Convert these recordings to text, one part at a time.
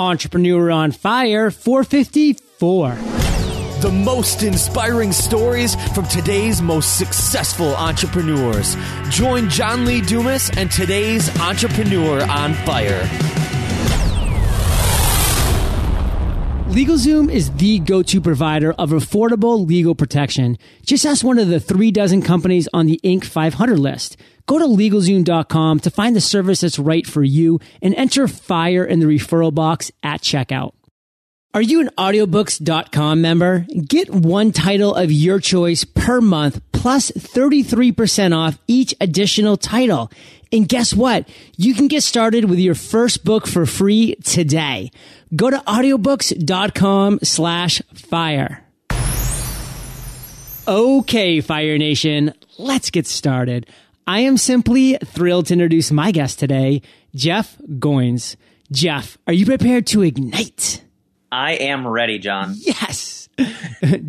Entrepreneur on Fire 454. The most inspiring stories from today's most successful entrepreneurs. Join John Lee Dumas and today's Entrepreneur on Fire. LegalZoom is the go-to provider of affordable legal protection. Just ask one of the three dozen companies on the Inc. 500 list. Go to LegalZoom.com to find the service that's right for you and enter FIRE in the referral box at checkout. Are you an audiobooks.com member? Get one title of your choice per month plus 33% off each additional title. And guess what? You can get started with your first book for free today. Go to audiobooks.com slash fire. Okay, Fire Nation, let's get started. I am simply thrilled to introduce my guest today, Jeff Goins. Jeff, are you prepared to ignite? I am ready, John. Yes.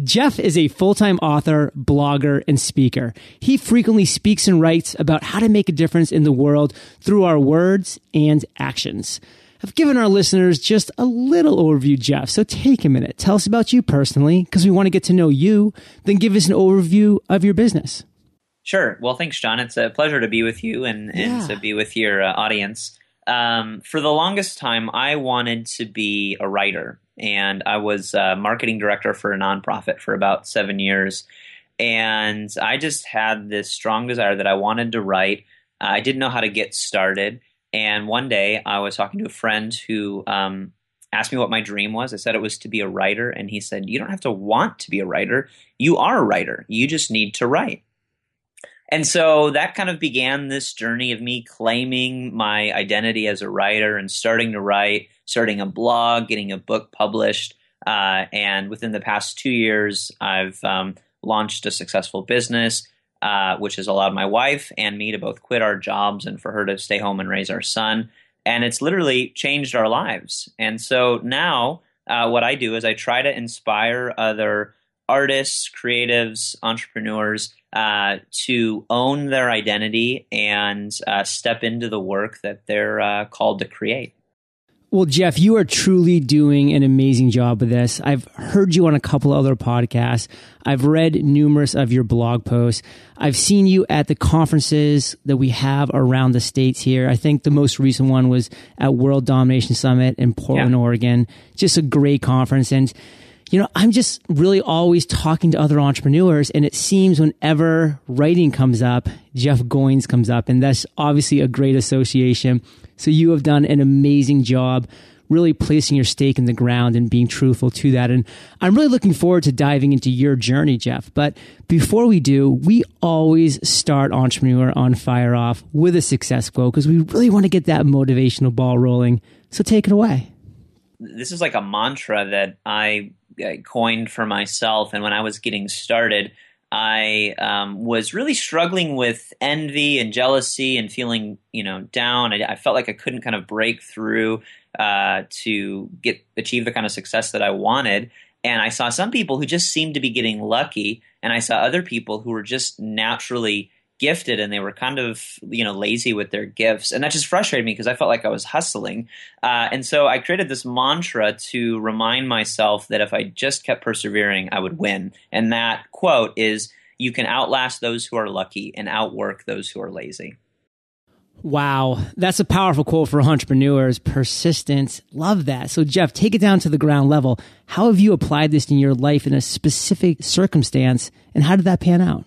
Jeff is a full time author, blogger, and speaker. He frequently speaks and writes about how to make a difference in the world through our words and actions. I've given our listeners just a little overview, Jeff. So take a minute. Tell us about you personally, because we want to get to know you. Then give us an overview of your business. Sure. Well, thanks, John. It's a pleasure to be with you and, Yeah. and to be with your uh, audience. Um, for the longest time, I wanted to be a writer, and I was marketing director for a nonprofit for about seven years. And I just had this strong desire that I wanted to write. I didn't know how to get started. And one day I was talking to a friend who um, asked me what my dream was. I said it was to be a writer. And he said, You don't have to want to be a writer. You are a writer. You just need to write. And so that kind of began this journey of me claiming my identity as a writer and starting to write, starting a blog, getting a book published. Uh, and within the past two years, I've um, launched a successful business, uh, which has allowed my wife and me to both quit our jobs and for her to stay home and raise our son. And it's literally changed our lives. And so now, uh, what I do is I try to inspire other artists, creatives, entrepreneurs uh, to own their identity and uh, step into the work that they're uh, called to create. Well, Jeff, you are truly doing an amazing job with this. I've heard you on a couple other podcasts. I've read numerous of your blog posts. I've seen you at the conferences that we have around the states here. I think the most recent one was at World Domination Summit in Portland, Yeah. Oregon. Just a great conference. And you know, I'm just really always talking to other entrepreneurs, and it seems whenever writing comes up, Jeff Goins comes up, and that's obviously a great association. So you have done an amazing job really placing your stake in the ground and being truthful to that. And I'm really looking forward to diving into your journey, Jeff. But before we do, we always start Entrepreneur on Fire Off with a success quote because we really want to get that motivational ball rolling. So take it away. This is like a mantra that I coined for myself. And when I was getting started, I um, was really struggling with envy and jealousy and feeling, you know, down. I, I felt like I couldn't kind of break through uh, to get achieve the kind of success that I wanted. And I saw some people who just seemed to be getting lucky, and I saw other people who were just naturally gifted and they were kind of you know lazy with their gifts and that just frustrated me because i felt like i was hustling uh, and so i created this mantra to remind myself that if i just kept persevering i would win and that quote is you can outlast those who are lucky and outwork those who are lazy Wow, that's a powerful quote for entrepreneurs. Persistence. Love that. So, Jeff, take it down to the ground level. How have you applied this in your life in a specific circumstance, and how did that pan out?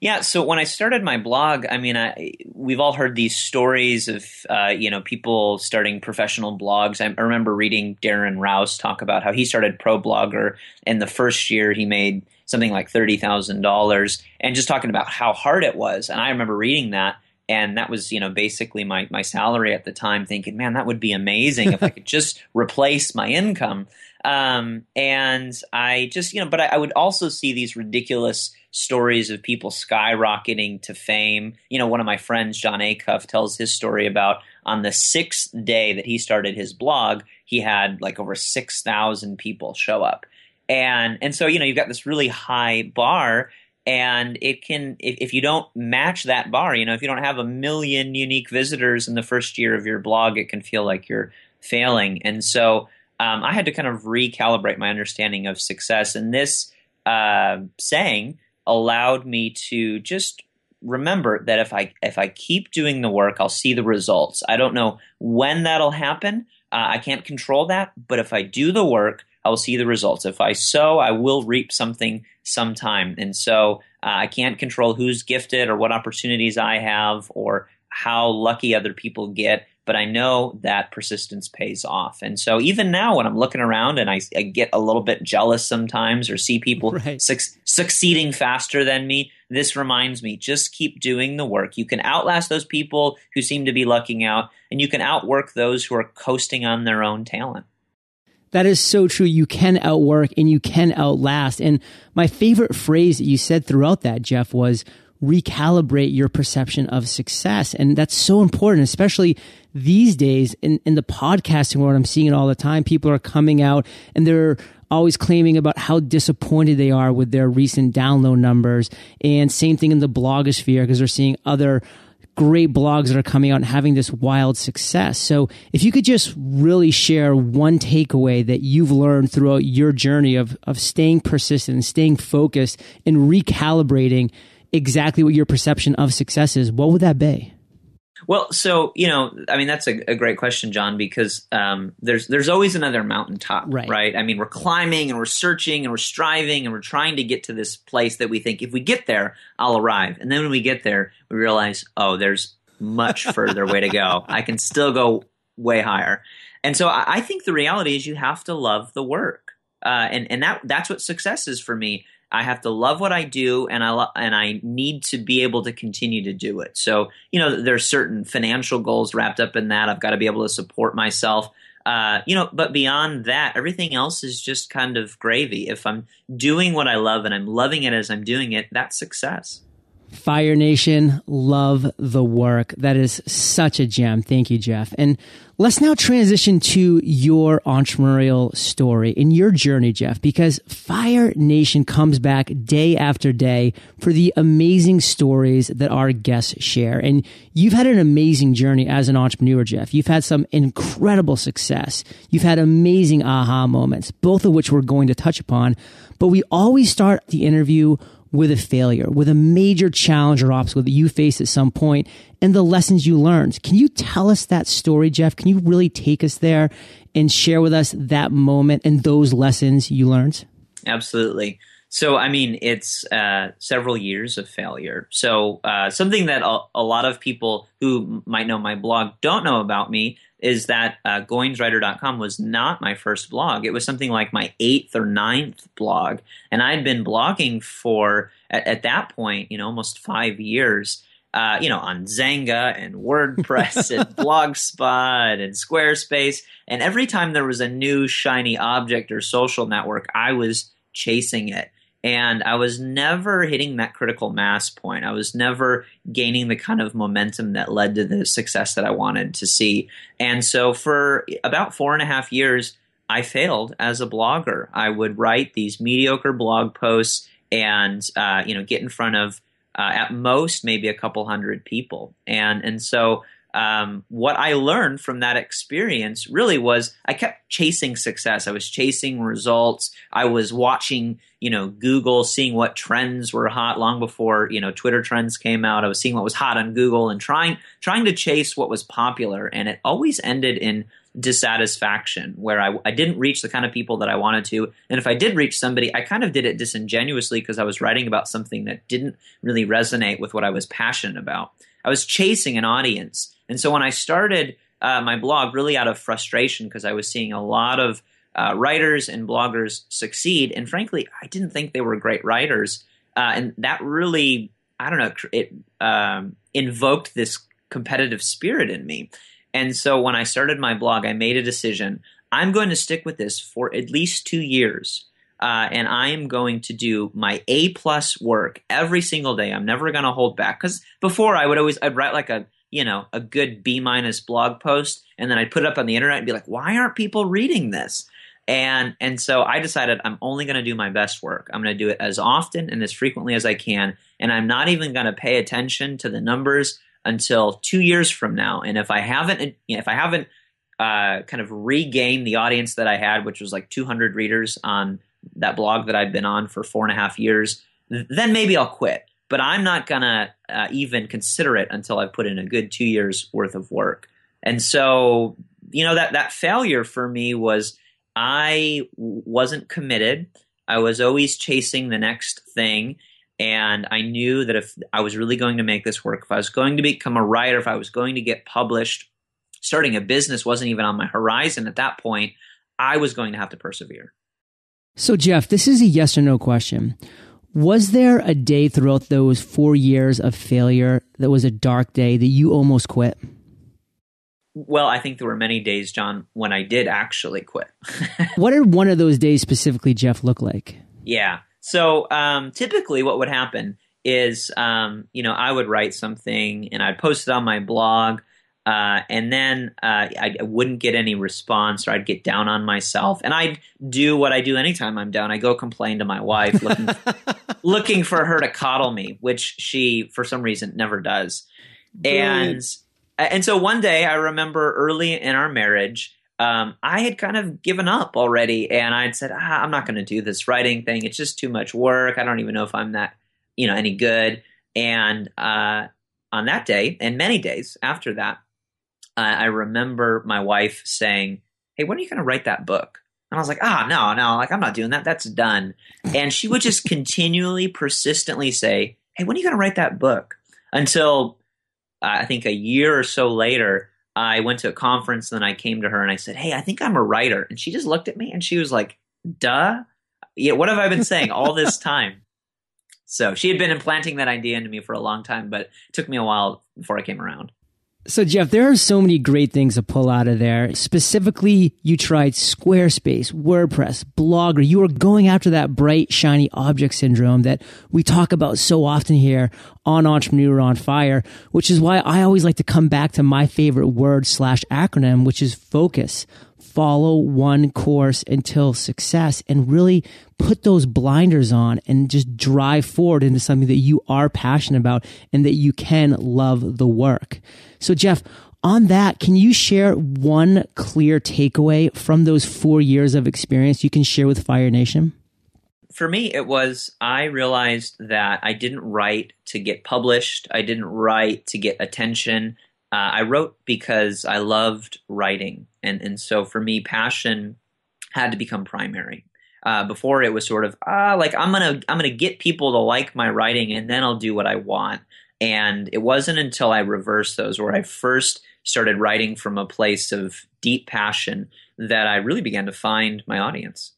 Yeah, so when I started my blog, I mean, I, we've all heard these stories of uh, you know people starting professional blogs. I, I remember reading Darren Rowse talk about how he started Pro Blogger, and the first year he made something like thirty thousand dollars, and just talking about how hard it was. And I remember reading that, and that was you know basically my my salary at the time. Thinking, man, that would be amazing if I could just replace my income. Um, and I just you know, but I, I would also see these ridiculous stories of people skyrocketing to fame. You know, one of my friends, Jon Acuff, tells his story about on the sixth day that he started his blog, he had like over 6,000 people show up. And, and so, you know, you've got this really high bar and it can, if, if you don't match that bar, you know, if you don't have a million unique visitors in the first year of your blog, it can feel like you're failing. And so um, I had to kind of recalibrate my understanding of success. And this uh, saying allowed me to just remember that if I if I keep doing the work, I'll see the results. I don't know when that'll happen. Uh, I can't control that, but if I do the work, I will see the results. If I sow, I will reap something sometime. And so uh, I can't control who's gifted or what opportunities I have or how lucky other people get but I know that persistence pays off. And so even now, when I'm looking around and I, I get a little bit jealous sometimes or see people right. su- succeeding faster than me, this reminds me just keep doing the work. You can outlast those people who seem to be lucking out, and you can outwork those who are coasting on their own talent. That is so true. You can outwork and you can outlast. And my favorite phrase that you said throughout that, Jeff, was recalibrate your perception of success. And that's so important, especially these days in, in the podcasting world. I'm seeing it all the time. People are coming out and they're always claiming about how disappointed they are with their recent download numbers. And same thing in the blogosphere because they're seeing other great blogs that are coming out and having this wild success. So if you could just really share one takeaway that you've learned throughout your journey of, of staying persistent and staying focused and recalibrating exactly what your perception of success is, what would that be? Well, so you know, I mean, that's a, a great question, John, because um, there's there's always another mountaintop, right. right? I mean, we're climbing and we're searching and we're striving and we're trying to get to this place that we think if we get there, I'll arrive. And then when we get there, we realize, oh, there's much further way to go. I can still go way higher. And so I, I think the reality is you have to love the work, uh, and and that that's what success is for me. I have to love what I do, and I lo- and I need to be able to continue to do it. So you know, there's certain financial goals wrapped up in that. I've got to be able to support myself. Uh, you know, but beyond that, everything else is just kind of gravy. If I'm doing what I love and I'm loving it as I'm doing it, that's success. Fire Nation, love the work. That is such a gem. Thank you, Jeff. And let's now transition to your entrepreneurial story and your journey, Jeff, because Fire Nation comes back day after day for the amazing stories that our guests share. And you've had an amazing journey as an entrepreneur, Jeff. You've had some incredible success. You've had amazing aha moments, both of which we're going to touch upon. But we always start the interview with a failure, with a major challenge or obstacle that you faced at some point and the lessons you learned. Can you tell us that story, Jeff? Can you really take us there and share with us that moment and those lessons you learned? Absolutely. So, I mean, it's uh, several years of failure. So, uh, something that a, a, lot of people who might know my blog don't know about me is that uh, goinswriter.com was not my first blog. It was something like my eighth or ninth blog. And I had been blogging for, at, at that point, you know, almost five years. Uh, you know, on Xanga and WordPress and Blogspot and Squarespace. And every time there was a new shiny object or social network, I was chasing it and I was never hitting that critical mass point. I was never gaining the kind of momentum that led to the success that I wanted to see. And so for about four and a half years, I failed as a blogger. I would write these mediocre blog posts and uh, you know get in front of uh, at most maybe a couple hundred people, and and so um, what I learned from that experience really was I kept chasing success. I was chasing results. I was watching, you know, Google, seeing what trends were hot long before, you know, Twitter trends came out. I was seeing what was hot on Google and trying trying to chase what was popular. And it always ended in dissatisfaction where I, I didn't reach the kind of people that I wanted to. And if I did reach somebody, I kind of did it disingenuously because I was writing about something that didn't really resonate with what I was passionate about. I was chasing an audience and so when I started uh, my blog, really out of frustration because I was seeing a lot of uh, writers and bloggers succeed, and frankly, I didn't think they were great writers, uh, and that really, I don't know, it um, invoked this competitive spirit in me. And so when I started my blog, I made a decision. I'm going to stick with this for at least two years. Uh, and I am going to do my A plus work every single day. I'm never going to hold back because before I would always I'd write like a you know, a good B minus blog post, and then I'd put it up on the internet and be like, why aren't people reading this? And and so I decided I'm only going to do my best work. I'm going to do it as often and as frequently as I can, and I'm not even going to pay attention to the numbers until two years from now. And if I haven't, if I haven't uh, kind of regain the audience that I had, which was like 200 readers on that blog that I'd been on for four and a half years, then maybe I'll quit. But I'm not gonna uh, even consider it until I've put in a good two years worth of work. And so, you know, that that failure for me was I wasn't committed. I was always chasing the next thing. And I knew that if I was really going to make this work, if I was going to become a writer, if I was going to get published, starting a business wasn't even on my horizon at that point, I was going to have to persevere. So, Jeff, this is a yes or no question. Was there a day throughout those four years of failure that was a dark day that you almost quit? Well, I think there were many days, John, when I did actually quit. what did one of those days specifically, Jeff, look like? Yeah. So um, typically, what would happen is, um, you know, I would write something and I'd post it on my blog. Uh, and then uh, I wouldn't get any response, or I'd get down on myself, and I'd do what I do anytime I'm down. I go complain to my wife, looking, looking for her to coddle me, which she, for some reason, never does. And and so one day, I remember early in our marriage, um, I had kind of given up already, and I'd said, ah, "I'm not going to do this writing thing. It's just too much work. I don't even know if I'm that, you know, any good." And uh, on that day, and many days after that, uh, I remember my wife saying, "Hey, when are you going to write that book?" And I was like, "Ah, no, no, like I'm not doing that. That's done." And she would just continually, persistently say, "Hey, when are you going to write that book?" Until uh, I think a year or so later, I went to a conference and then I came to her and I said, "Hey, I think I'm a writer." And she just looked at me and she was like, "Duh, yeah, what have I been saying all this time?" So she had been implanting that idea into me for a long time, but it took me a while before I came around. So, Jeff, there are so many great things to pull out of there. Specifically, you tried Squarespace, WordPress, Blogger. You were going after that bright, shiny object syndrome that we talk about so often here on Entrepreneur on Fire, which is why I always like to come back to my favorite word slash acronym, which is focus follow one course until success and really put those blinders on and just drive forward into something that you are passionate about and that you can love the work. So, Jeff, on that, can you share one clear takeaway from those four years of experience you can share with Fire Nation? For me, it was I realized that I didn't write to get published, I didn't write to get attention. Uh, I wrote because I loved writing, and and so for me, passion had to become primary. Uh, before it was sort of ah, like I'm gonna I'm gonna get people to like my writing, and then I'll do what I want. And it wasn't until I reversed those, where I first started writing from a place of deep passion, that I really began to find my audience.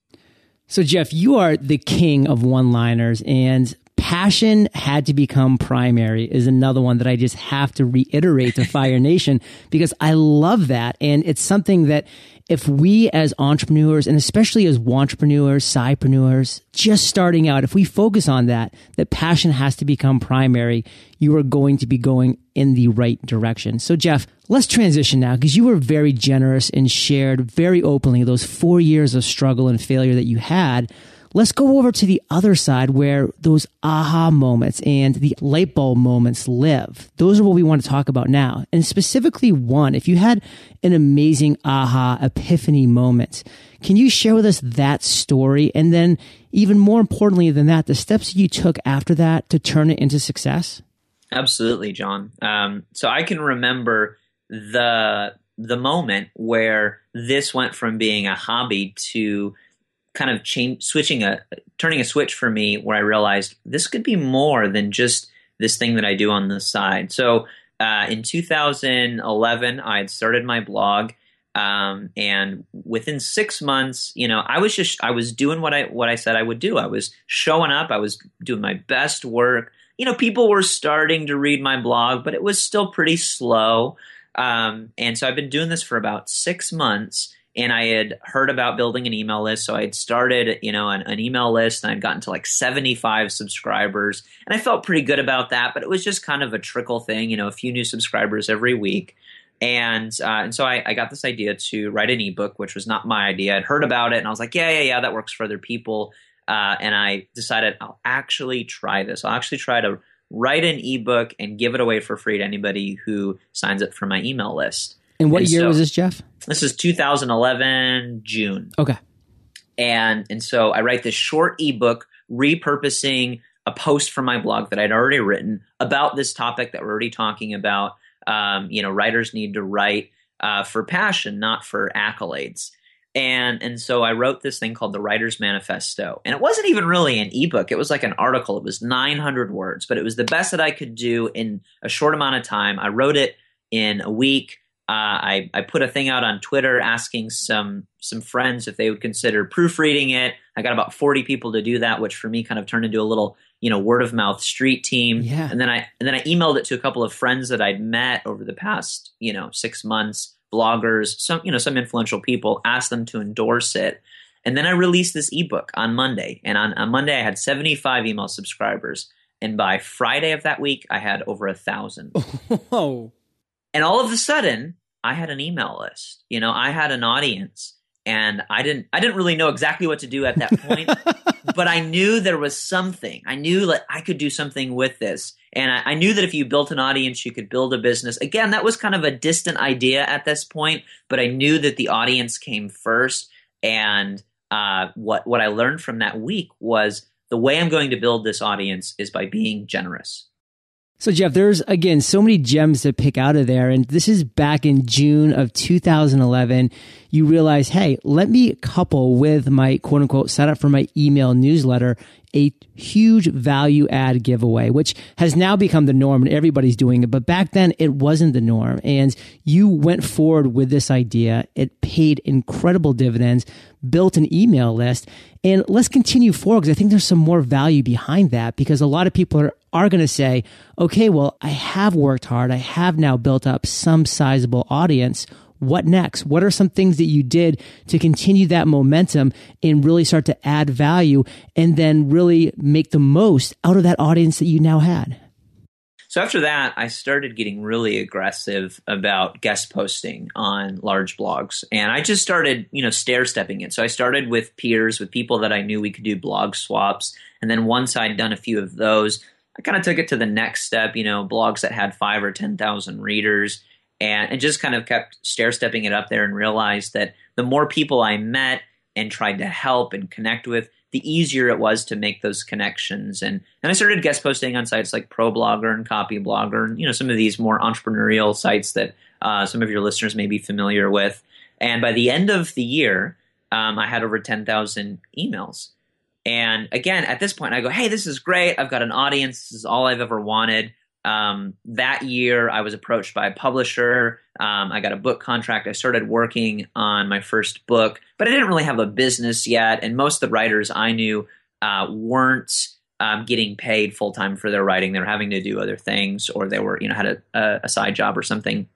So, Jeff, you are the king of one liners, and passion had to become primary is another one that I just have to reiterate to Fire Nation because I love that. And it's something that if we as entrepreneurs and especially as entrepreneurs, sidepreneurs, just starting out, if we focus on that, that passion has to become primary, you are going to be going in the right direction. So Jeff, let's transition now because you were very generous and shared very openly those four years of struggle and failure that you had. Let's go over to the other side where those aha moments and the light bulb moments live. Those are what we want to talk about now. And specifically one, if you had an amazing aha epiphany moment, can you share with us that story? And then even more importantly than that, the steps you took after that to turn it into success? Absolutely, John. Um, so I can remember the the moment where this went from being a hobby to kind of change, switching a, turning a switch for me where I realized this could be more than just this thing that I do on the side. So uh, in 2011, I had started my blog. Um, and within six months, you know, I was just I was doing what I what I said I would do. I was showing up. I was doing my best work. You know, people were starting to read my blog, but it was still pretty slow. Um, and so I've been doing this for about six months and I had heard about building an email list. So I had started, you know, an, an, email list and I'd gotten to like 75 subscribers. And I felt pretty good about that, but it was just kind of a trickle thing, you know, a few new subscribers every week. And uh, and so I, I, got this idea to write an ebook, which was not my idea. I'd heard about it and I was like, yeah, yeah, yeah, that works for other people. Uh, and I decided I'll actually try this. I'll actually try to write an ebook and give it away for free to anybody who signs up for my email list. And what And year so- was this, Jeff? This is 2011 June. Okay. And and so I write this short ebook repurposing a post from my blog that I'd already written about this topic that we're already talking about. Um, you know, writers need to write uh, for passion, not for accolades. And and so I wrote this thing called the Writer's Manifesto, and it wasn't even really an ebook. It was like an article. It was 900 words, but it was the best that I could do in a short amount of time. I wrote it in a week. Uh, I, I put a thing out on Twitter asking some some friends if they would consider proofreading it. I got about 40 people to do that, which for me kind of turned into a little you know word of mouth street team. Yeah. And then I and then I emailed it to a couple of friends that I'd met over the past you know six months, bloggers, some you know some influential people, asked them to endorse it. And then I released this ebook on Monday. And on, on Monday I had 75 email subscribers. And by Friday of that week, I had over a thousand Whoa. And all of a sudden i had an email list. You know i had an audience and i didn't i didn't really know exactly what to do at that point but i knew there was something. I knew that i could do something with this. And I, I knew that if you built an audience you could build a business. Again that was kind of a distant idea at this point but i knew that the audience came first. And uh, what what i learned from that week was the way i'm going to build this audience is by being generous So, Jeff, there's again so many gems to pick out of there. And this is back in June of 2011. You realize, hey, let me couple with my quote unquote setup for my email newsletter a huge value add giveaway, which has now become the norm and everybody's doing it. But back then it wasn't the norm. And you went forward with this idea. It paid incredible dividends, built an email list. And let's continue forward because I think there's some more value behind that because a lot of people are, are going to say, okay, well, I have worked hard. I have now built up some sizable audience. What next? What are some things that you did to continue that momentum and really start to add value and then really make the most out of that audience that you now had? So after that, I started getting really aggressive about guest posting on large blogs. And I just started, you know, stair stepping it. So I started with peers, with people that I knew we could do blog swaps. And then once I'd done a few of those, I kind of took it to the next step, you know, blogs that had five or 10,000 readers. And, and just kind of kept stair stepping it up there and realized that the more people I met and tried to help and connect with, the easier it was to make those connections. And and I started guest posting on sites like ProBlogger and Copyblogger, and you know some of these more entrepreneurial sites that uh, some of your listeners may be familiar with. And by the end of the year, um, I had over ten thousand emails. And again, at this point, I go, "Hey, this is great! I've got an audience. This is all I've ever wanted." Um, that year, I was approached by a publisher. Um, I got a book contract. I started working on my first book, but I didn't really have a business yet. And most of the writers I knew uh, weren't um, getting paid full time for their writing. They were having to do other things, or they were, you know, had a, a, side job or something.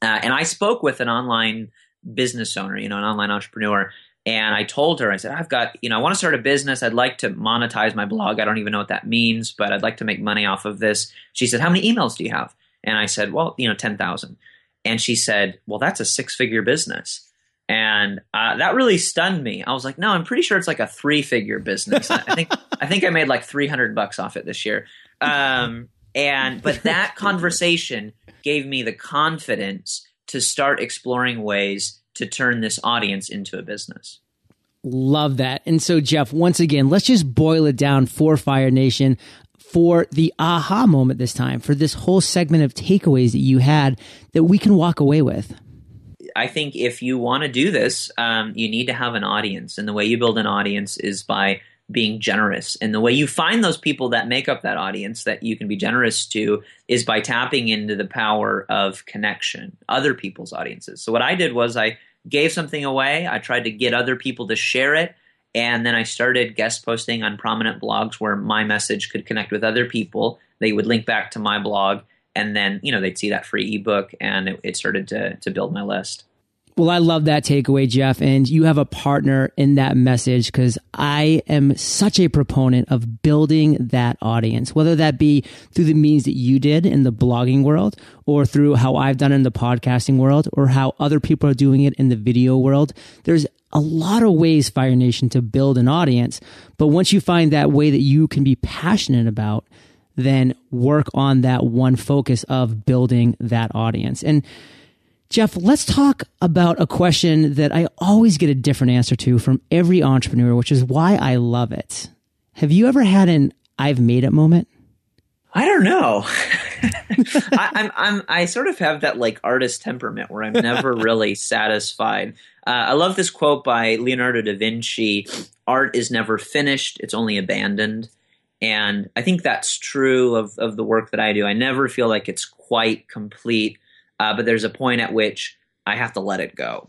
Uh, and I spoke with an online business owner, you know, an online entrepreneur, and I told her, I said, I've got, you know, I want to start a business. I'd like to monetize my blog. I don't even know what that means, but I'd like to make money off of this. She said, How many emails do you have? And I said, Well, you know, 10,000. And she said, Well, that's a six figure business. And uh, that really stunned me. I was like, No, I'm pretty sure it's like a three figure business. I think I think I made like 300 bucks off it this year. Um, and but that conversation gave me the confidence to start exploring ways to turn this audience into a business. Love that. And so, Jeff, once again, let's just boil it down for Fire Nation for the aha moment this time, for this whole segment of takeaways that you had that we can walk away with. I think if you want to do this, um, you need to have an audience. And the way you build an audience is by being generous. And the way you find those people that make up that audience that you can be generous to is by tapping into the power of connection, other people's audiences. So what I did was I gave something away. I tried to get other people to share it. And then I started guest posting on prominent blogs where my message could connect with other people. They would link back to my blog and then, you know, they'd see that free ebook and it, it started to, to build my list. Well, I love that takeaway, Jeff. And you have a partner in that message because I am such a proponent of building that audience, whether that be through the means that you did in the blogging world or through how I've done in the podcasting world or how other people are doing it in the video world. There's a lot of ways, Fire Nation, to build an audience. But once you find that way that you can be passionate about, then work on that one focus of building that audience. And Jeff, let's talk about a question that I always get a different answer to from every entrepreneur, which is why I love it. Have you ever had an I've made it moment? I don't know. I, I'm, I'm, I sort of have that like artist temperament where I'm never really satisfied. Uh, I love this quote by Leonardo da Vinci Art is never finished, it's only abandoned. And I think that's true of, of the work that I do. I never feel like it's quite complete uh, but there's a point at which I have to let it go.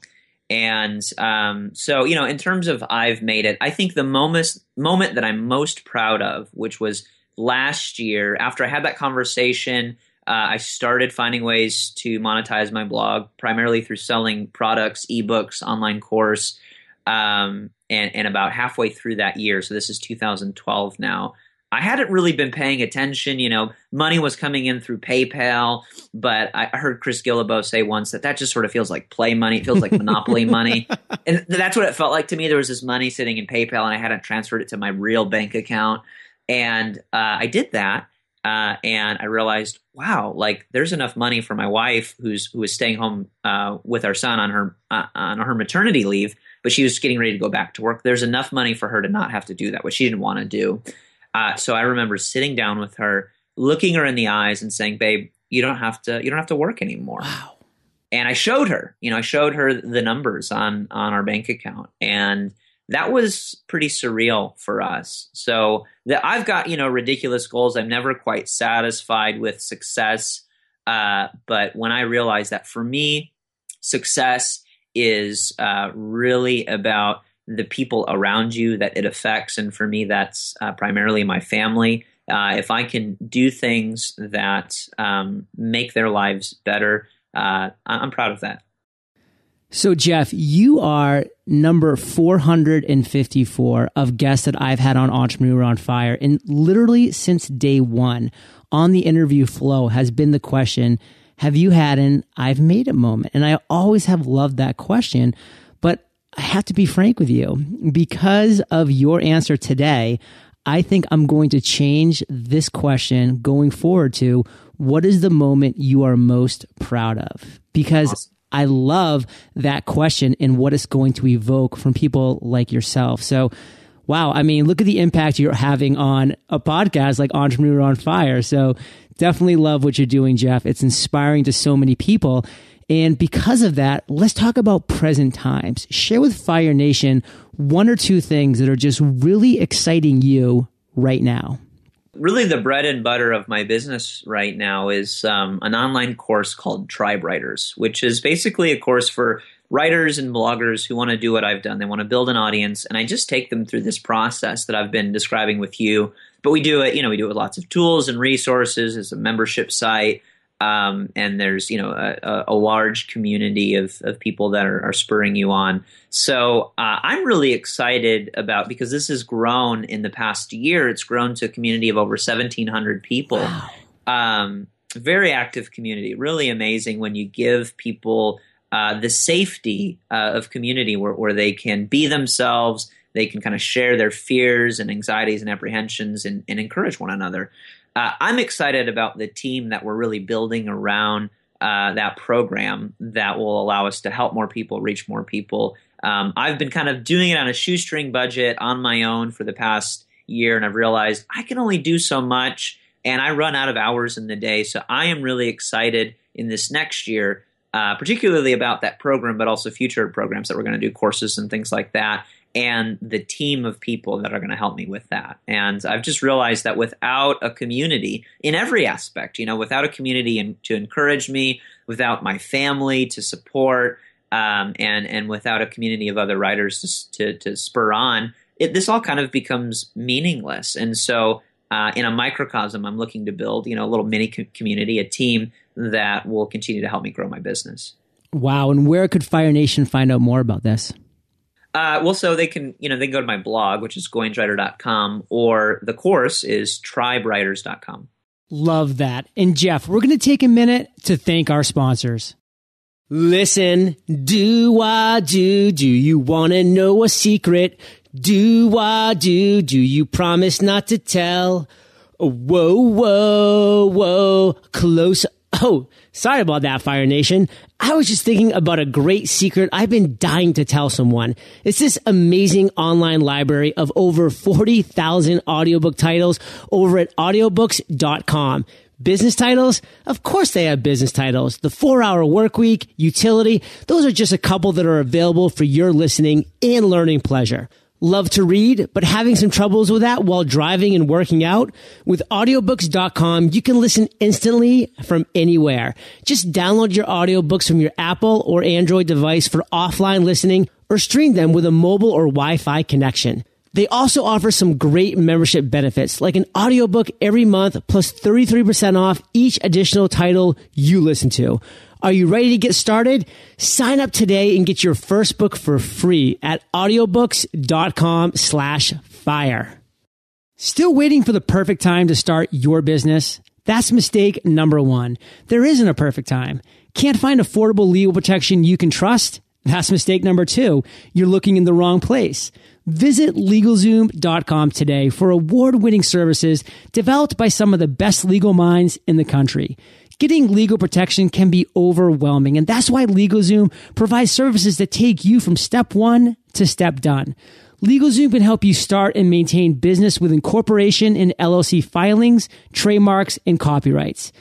And um, so, you know, in terms of I've made it, I think the moment moment that I'm most proud of, which was last year, after I had that conversation, uh, I started finding ways to monetize my blog, primarily through selling products, ebooks, online course. Um, and, and about halfway through that year, so this is 2012 now, I hadn't really been paying attention. You know, money was coming in through PayPal, but I heard Chris Guillebeau say once that that just sort of feels like play money. It feels like monopoly money. And that's what it felt like to me. There was this money sitting in PayPal and I hadn't transferred it to my real bank account. And uh, I did that. Uh, and I realized, wow, like there's enough money for my wife who's who was staying home uh, with our son on her uh, on her maternity leave, but she was getting ready to go back to work. There's enough money for her to not have to do that, which she didn't want to do. Uh, so I remember sitting down with her, looking her in the eyes, and saying, "Babe, you don't have to. You don't have to work anymore." Wow. And I showed her. You know, I showed her the numbers on on our bank account, and that was pretty surreal for us. So that I've got you know ridiculous goals. I'm never quite satisfied with success. Uh, but when I realized that for me, success is uh, really about the people around you that it affects. And for me, that's uh, primarily my family. Uh, if I can do things that um, make their lives better, uh, I'm proud of that. So, Jeff, you are number 454 of guests that I've had on Entrepreneur on Fire. And literally since day one on the interview flow has been the question Have you had an I've made it moment? And I always have loved that question. I have to be frank with you because of your answer today. I think I'm going to change this question going forward to what is the moment you are most proud of? Because awesome. I love that question and what it's going to evoke from people like yourself. So, wow. I mean, look at the impact you're having on a podcast like Entrepreneur on Fire. So, definitely love what you're doing, Jeff. It's inspiring to so many people. And because of that, let's talk about present times. Share with Fire Nation one or two things that are just really exciting you right now. Really, the bread and butter of my business right now is um, an online course called Tribe Writers, which is basically a course for writers and bloggers who want to do what I've done. They want to build an audience, and I just take them through this process that I've been describing with you. But we do it, you know, we do it with lots of tools and resources. It's a membership site. Um, and there's you know a, a, large community of, of people that are, are spurring you on. So uh, I'm really excited about because this has grown in the past year. It's grown to a community of over 1,700 people. Wow. Um, very active community. Really amazing when you give people uh, the safety uh, of community where, where they can be themselves. They can kind of share their fears and anxieties and apprehensions and, and encourage one another uh, I'm excited about the team that we're really building around uh, that program that will allow us to help more people, reach more people. Um, I've been kind of doing it on a shoestring budget on my own for the past year, and I've realized I can only do so much, and I run out of hours in the day. So I am really excited in this next year, uh, particularly about that program, but also future programs that we're going to do, courses and things like that and the team of people that are going to help me with that. And I've just realized that without a community in every aspect, you know, without a community and to encourage me, without my family to support, um, and and without a community of other writers to to, to spur on, it, this all kind of becomes meaningless. And so, uh, in a microcosm, I'm looking to build, you know, a little mini community, a team that will continue to help me grow my business. Wow! And where could Fire Nation find out more about this? Uh, well, so they can, you know, they can go to my blog, which is goinswriter.com, or the course is tribewriters.com. Love that. And Jeff, we're going to take a minute to thank our sponsors. Listen, do I do? Do you want to know a secret? Do I do? Do you promise not to tell? Whoa, whoa, whoa, close. Oh, sorry about that, Fire Nation. I was just thinking about a great secret I've been dying to tell someone. It's this amazing online library of over 40,000 audiobook titles over at audiobooks.com. Business titles? Of course they have business titles. The four hour work week, utility, those are just a couple that are available for your listening and learning pleasure. Love to read, but having some troubles with that while driving and working out? With audiobooks.com, you can listen instantly from anywhere. Just download your audiobooks from your Apple or Android device for offline listening or stream them with a mobile or Wi-Fi connection. They also offer some great membership benefits, like an audiobook every month plus 33% off each additional title you listen to. Are you ready to get started? Sign up today and get your first book for free at audiobooks.com slash fire. Still waiting for the perfect time to start your business? That's mistake number one. There isn't a perfect time. Can't find affordable legal protection you can trust? That's mistake number two. You're looking in the wrong place. Visit LegalZoom.com today for award winning services developed by some of the best legal minds in the country. Getting legal protection can be overwhelming, and that's why LegalZoom provides services that take you from step one to step done. LegalZoom can help you start and maintain business with incorporation and LLC filings, trademarks, and copyrights.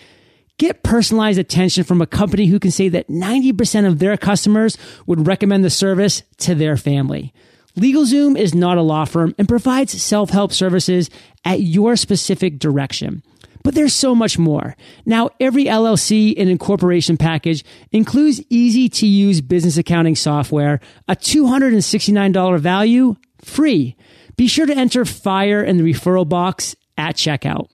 Get personalized attention from a company who can say that 90% of their customers would recommend the service to their family. LegalZoom is not a law firm and provides self-help services at your specific direction. But there's so much more. Now, every LLC and incorporation package includes easy to use business accounting software, a $269 value, free. Be sure to enter FIRE in the referral box at checkout.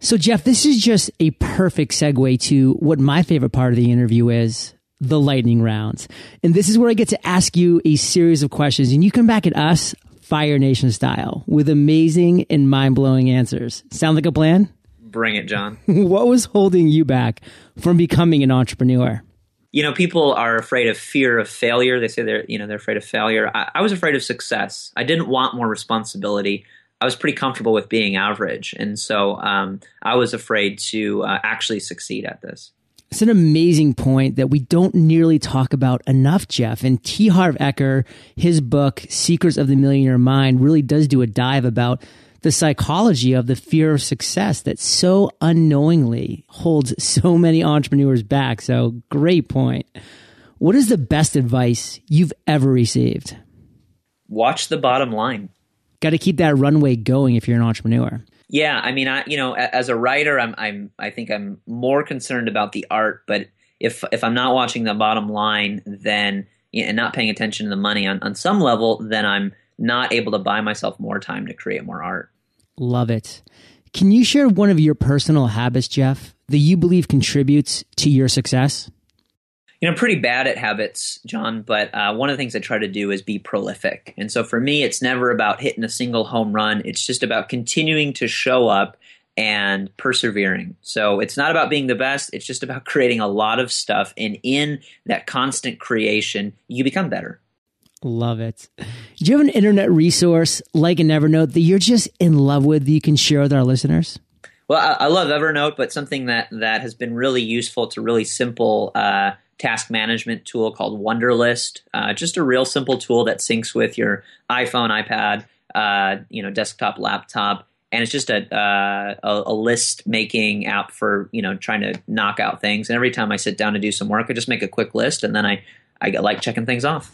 So, Jeff, this is just a perfect segue to what my favorite part of the interview is the lightning rounds. And this is where I get to ask you a series of questions, and you come back at us, Fire Nation style, with amazing and mind blowing answers. Sound like a plan? Bring it, John. what was holding you back from becoming an entrepreneur? You know, people are afraid of fear of failure. They say they're, you know, they're afraid of failure. I, I was afraid of success. I didn't want more responsibility. I was pretty comfortable with being average, and so um, I was afraid to uh, actually succeed at this. It's an amazing point that we don't nearly talk about enough, Jeff. And T. Harv Eker, his book, Secrets of the Millionaire Mind, really does do a dive about the psychology of the fear of success that so unknowingly holds so many entrepreneurs back. So, great point. What is the best advice you've ever received? Watch the bottom line. Got to keep that runway going if you're an entrepreneur. Yeah, I mean, I you know, as a writer, I'm I'm I think I'm more concerned about the art, but if if I'm not watching the bottom line, then you know, and not paying attention to the money on on some level, then I'm not able to buy myself more time to create more art. Love it. Can you share one of your personal habits, Jeff, that you believe contributes to your success? you know, I'm pretty bad at habits, John, but uh, one of the things I try to do is be prolific. And so for me, it's never about hitting a single home run. It's just about continuing to show up and persevering. So it's not about being the best, it's just about creating a lot of stuff. And in that constant creation, you become better. Love it. Do you have an internet resource like a Evernote that you're just in love with that you can share with our listeners? Well, I, I love Evernote, but something that, that has been really useful It's a really simple uh, task management tool called Wunderlist. Uh, just a real simple tool that syncs with your iPhone, iPad, uh, you know, desktop, laptop, and it's just a, uh, a, a list making app for you know trying to knock out things. And every time I sit down to do some work, I just make a quick list, and then I I like checking things off.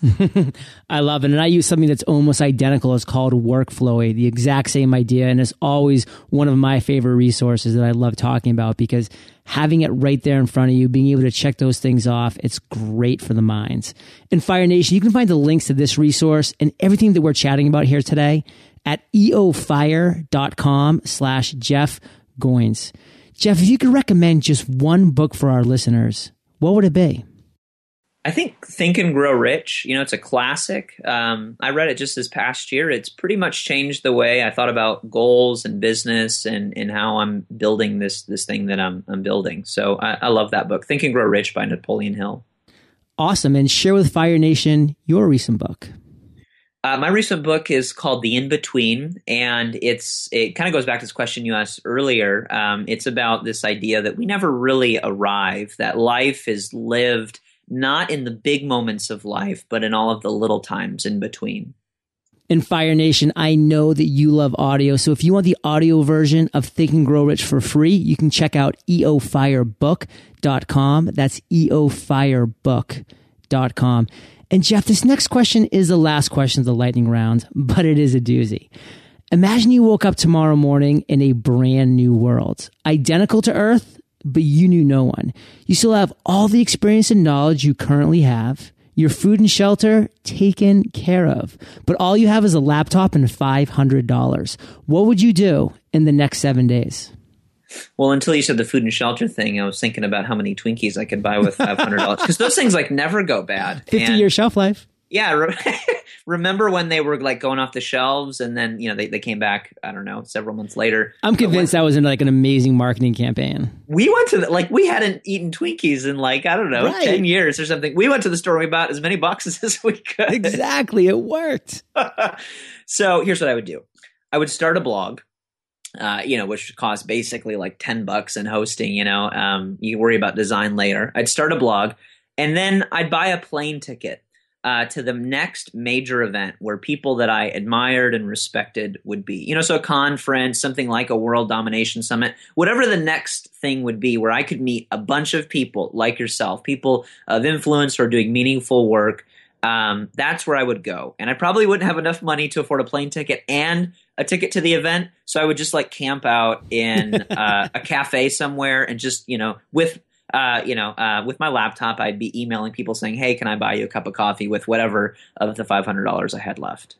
I love it. And I use something that's almost identical. It's called Workflowy, the exact same idea. And it's always one of my favorite resources that I love talking about because having it right there in front of you, being able to check those things off, it's great for the minds. In Fire Nation, you can find the links to this resource and everything that we're chatting about here today at eofire.com slash Jeff Goins. Jeff, if you could recommend just one book for our listeners, what would it be? I think Think and Grow Rich, you know, it's a classic. Um, I read it just this past year. It's pretty much changed the way I thought about goals and business and, and how I'm building this this thing that I'm, I'm building. So I, I love that book, Think and Grow Rich by Napoleon Hill. Awesome. And share with Fire Nation your recent book. Uh, my recent book is called The In Between, and it's it kind of goes back to this question you asked earlier. Um, it's about this idea that we never really arrive, that life is lived not in the big moments of life, but in all of the little times in between. In Fire Nation, I know that you love audio. So if you want the audio version of Think and Grow Rich for free, you can check out eofirebook.com. That's eofirebook.com. And Jeff, this next question is the last question of the lightning round, but it is a doozy. Imagine you woke up tomorrow morning in a brand new world, identical to Earth, but you knew no one. You still have all the experience and knowledge you currently have, your food and shelter taken care of, but all you have is a laptop and $500. What would you do in the next seven days? Well, until you said the food and shelter thing, I was thinking about how many Twinkies I could buy with five hundred dollars because those things like never go bad. Fifty and, year shelf life. Yeah, re- remember when they were like going off the shelves, and then you know they, they came back. I don't know, several months later. I'm convinced that was in like an amazing marketing campaign. We went to the, like we hadn't eaten Twinkies in like I don't know right. ten years or something. We went to the store. We bought as many boxes as we could. Exactly, it worked. so here's what I would do. I would start a blog uh, you know, which costs basically like 10 bucks in hosting, you know, um, you worry about design later. I'd start a blog and then I'd buy a plane ticket uh, to the next major event where people that I admired and respected would be. You know, so a conference, something like a world domination summit, whatever the next thing would be, where I could meet a bunch of people like yourself, people of influence or doing meaningful work. Um, that's where I would go. And I probably wouldn't have enough money to afford a plane ticket and a ticket to the event. So I would just like camp out in uh, a cafe somewhere and just, you know, with uh, you know, uh, with my laptop, I'd be emailing people saying, "Hey, can I buy you a cup of coffee with whatever of the five hundred dollars I had left?"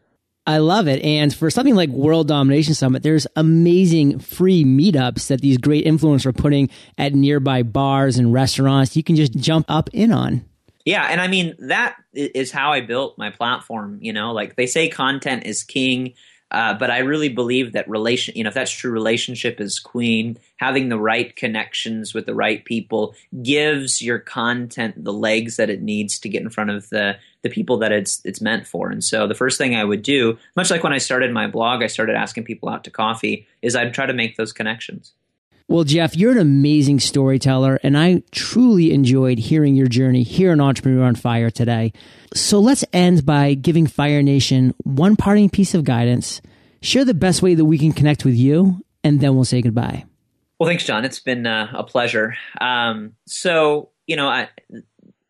I love it. And for something like World Domination Summit, there's amazing free meetups that these great influencers are putting at nearby bars and restaurants. You can just jump up in on. Yeah, and I mean that is how I built my platform. You know, like they say, content is king. Uh, but I really believe that relation, you know, if that's true, relationship is queen. Having the right connections with the right people gives your content the legs that it needs to get in front of the the people that it's it's meant for. And so the first thing I would do, much like when I started my blog, I started asking people out to coffee, is I'd try to make those connections. Well, Jeff, you're an amazing storyteller, and I truly enjoyed hearing your journey here on Entrepreneur on Fire today. So let's end by giving Fire Nation one parting piece of guidance. Share the best way that we can connect with you, and then we'll say goodbye. Well, thanks, John. It's been uh, a pleasure. Um, so, you know, I,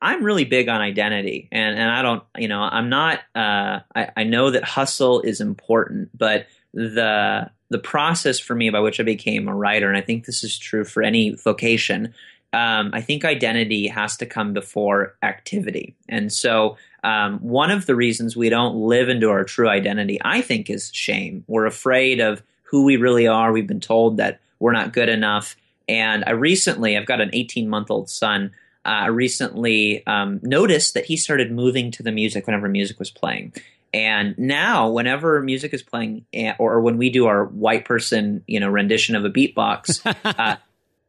I'm really big on identity, and, and I don't, you know, I'm not. Uh, I, I know that hustle is important, but the the process for me by which I became a writer, and I think this is true for any vocation. Um, I think identity has to come before activity, and so um, one of the reasons we don't live into our true identity, I think, is shame. We're afraid of who we really are. We've been told that we're not good enough. And I recently, I've got an 18 month old son. Uh, I recently um, noticed that he started moving to the music whenever music was playing. And now, whenever music is playing, eh, or when we do our white person, you know, rendition of a beatbox, uh,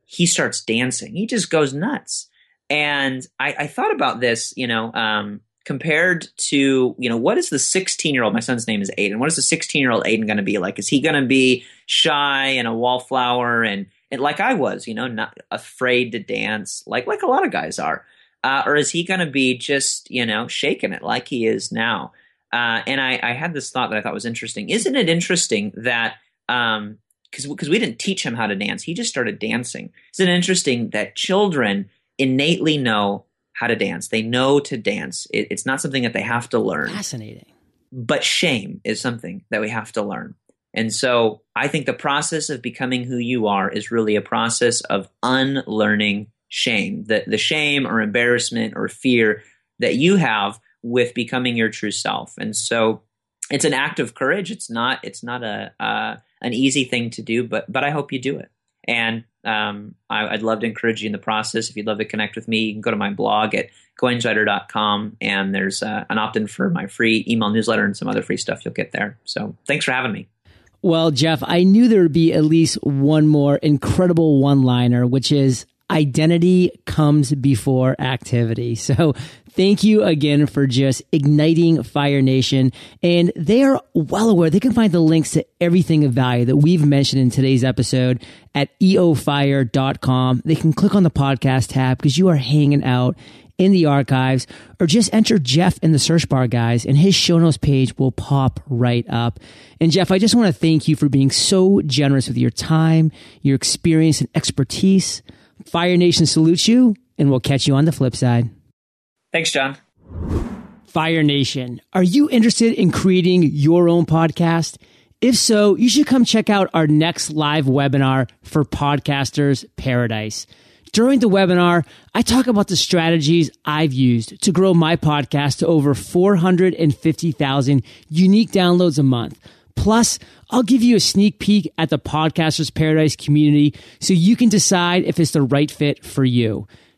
he starts dancing. He just goes nuts. And I, I thought about this, you know, um, compared to, you know, what is the 16 year old? My son's name is Aiden. What is the 16 year old Aiden going to be like? Is he going to be shy and a wallflower and, and like I was, you know, not afraid to dance, like like a lot of guys are, uh, or is he going to be just, you know, shaking it like he is now? Uh, and I, I, had this thought that I thought was interesting. Isn't it interesting that um, because because we didn't teach him how to dance, he just started dancing. Isn't it interesting that children innately know how to dance? They know to dance. It, it's not something that they have to learn. Fascinating. But shame is something that we have to learn. And so I think the process of becoming who you are is really a process of unlearning shame. The, the shame or embarrassment or fear that you have with becoming your true self. And so it's an act of courage. It's not it's not a uh, an easy thing to do, but but I hope you do it. And um, I, would love to encourage you in the process. If you'd love to connect with me, you can go to my blog at goinswriter.com and there's uh, an opt in for my free email newsletter and some other free stuff you'll get there. So thanks for having me. Well, Jeff, I knew there would be at least one more incredible one liner, which is identity comes before activity. So thank you again for just igniting Fire Nation. And they are well aware they can find the links to everything of value that we've mentioned in today's episode at eofire.com. They can click on the podcast tab because you are hanging out in the archives or just enter Jeff in the search bar, guys, and his show notes page will pop right up. And Jeff, I just want to thank you for being so generous with your time, your experience, and expertise. Fire Nation salutes you, and we'll catch you on the flip side. Thanks, John. Fire Nation, are you interested in creating your own podcast? If so, you should come check out our next live webinar for Podcasters Paradise. During the webinar, I talk about the strategies I've used to grow my podcast to over 450,000 unique downloads a month. Plus, I'll give you a sneak peek at the Podcasters Paradise community so you can decide if it's the right fit for you.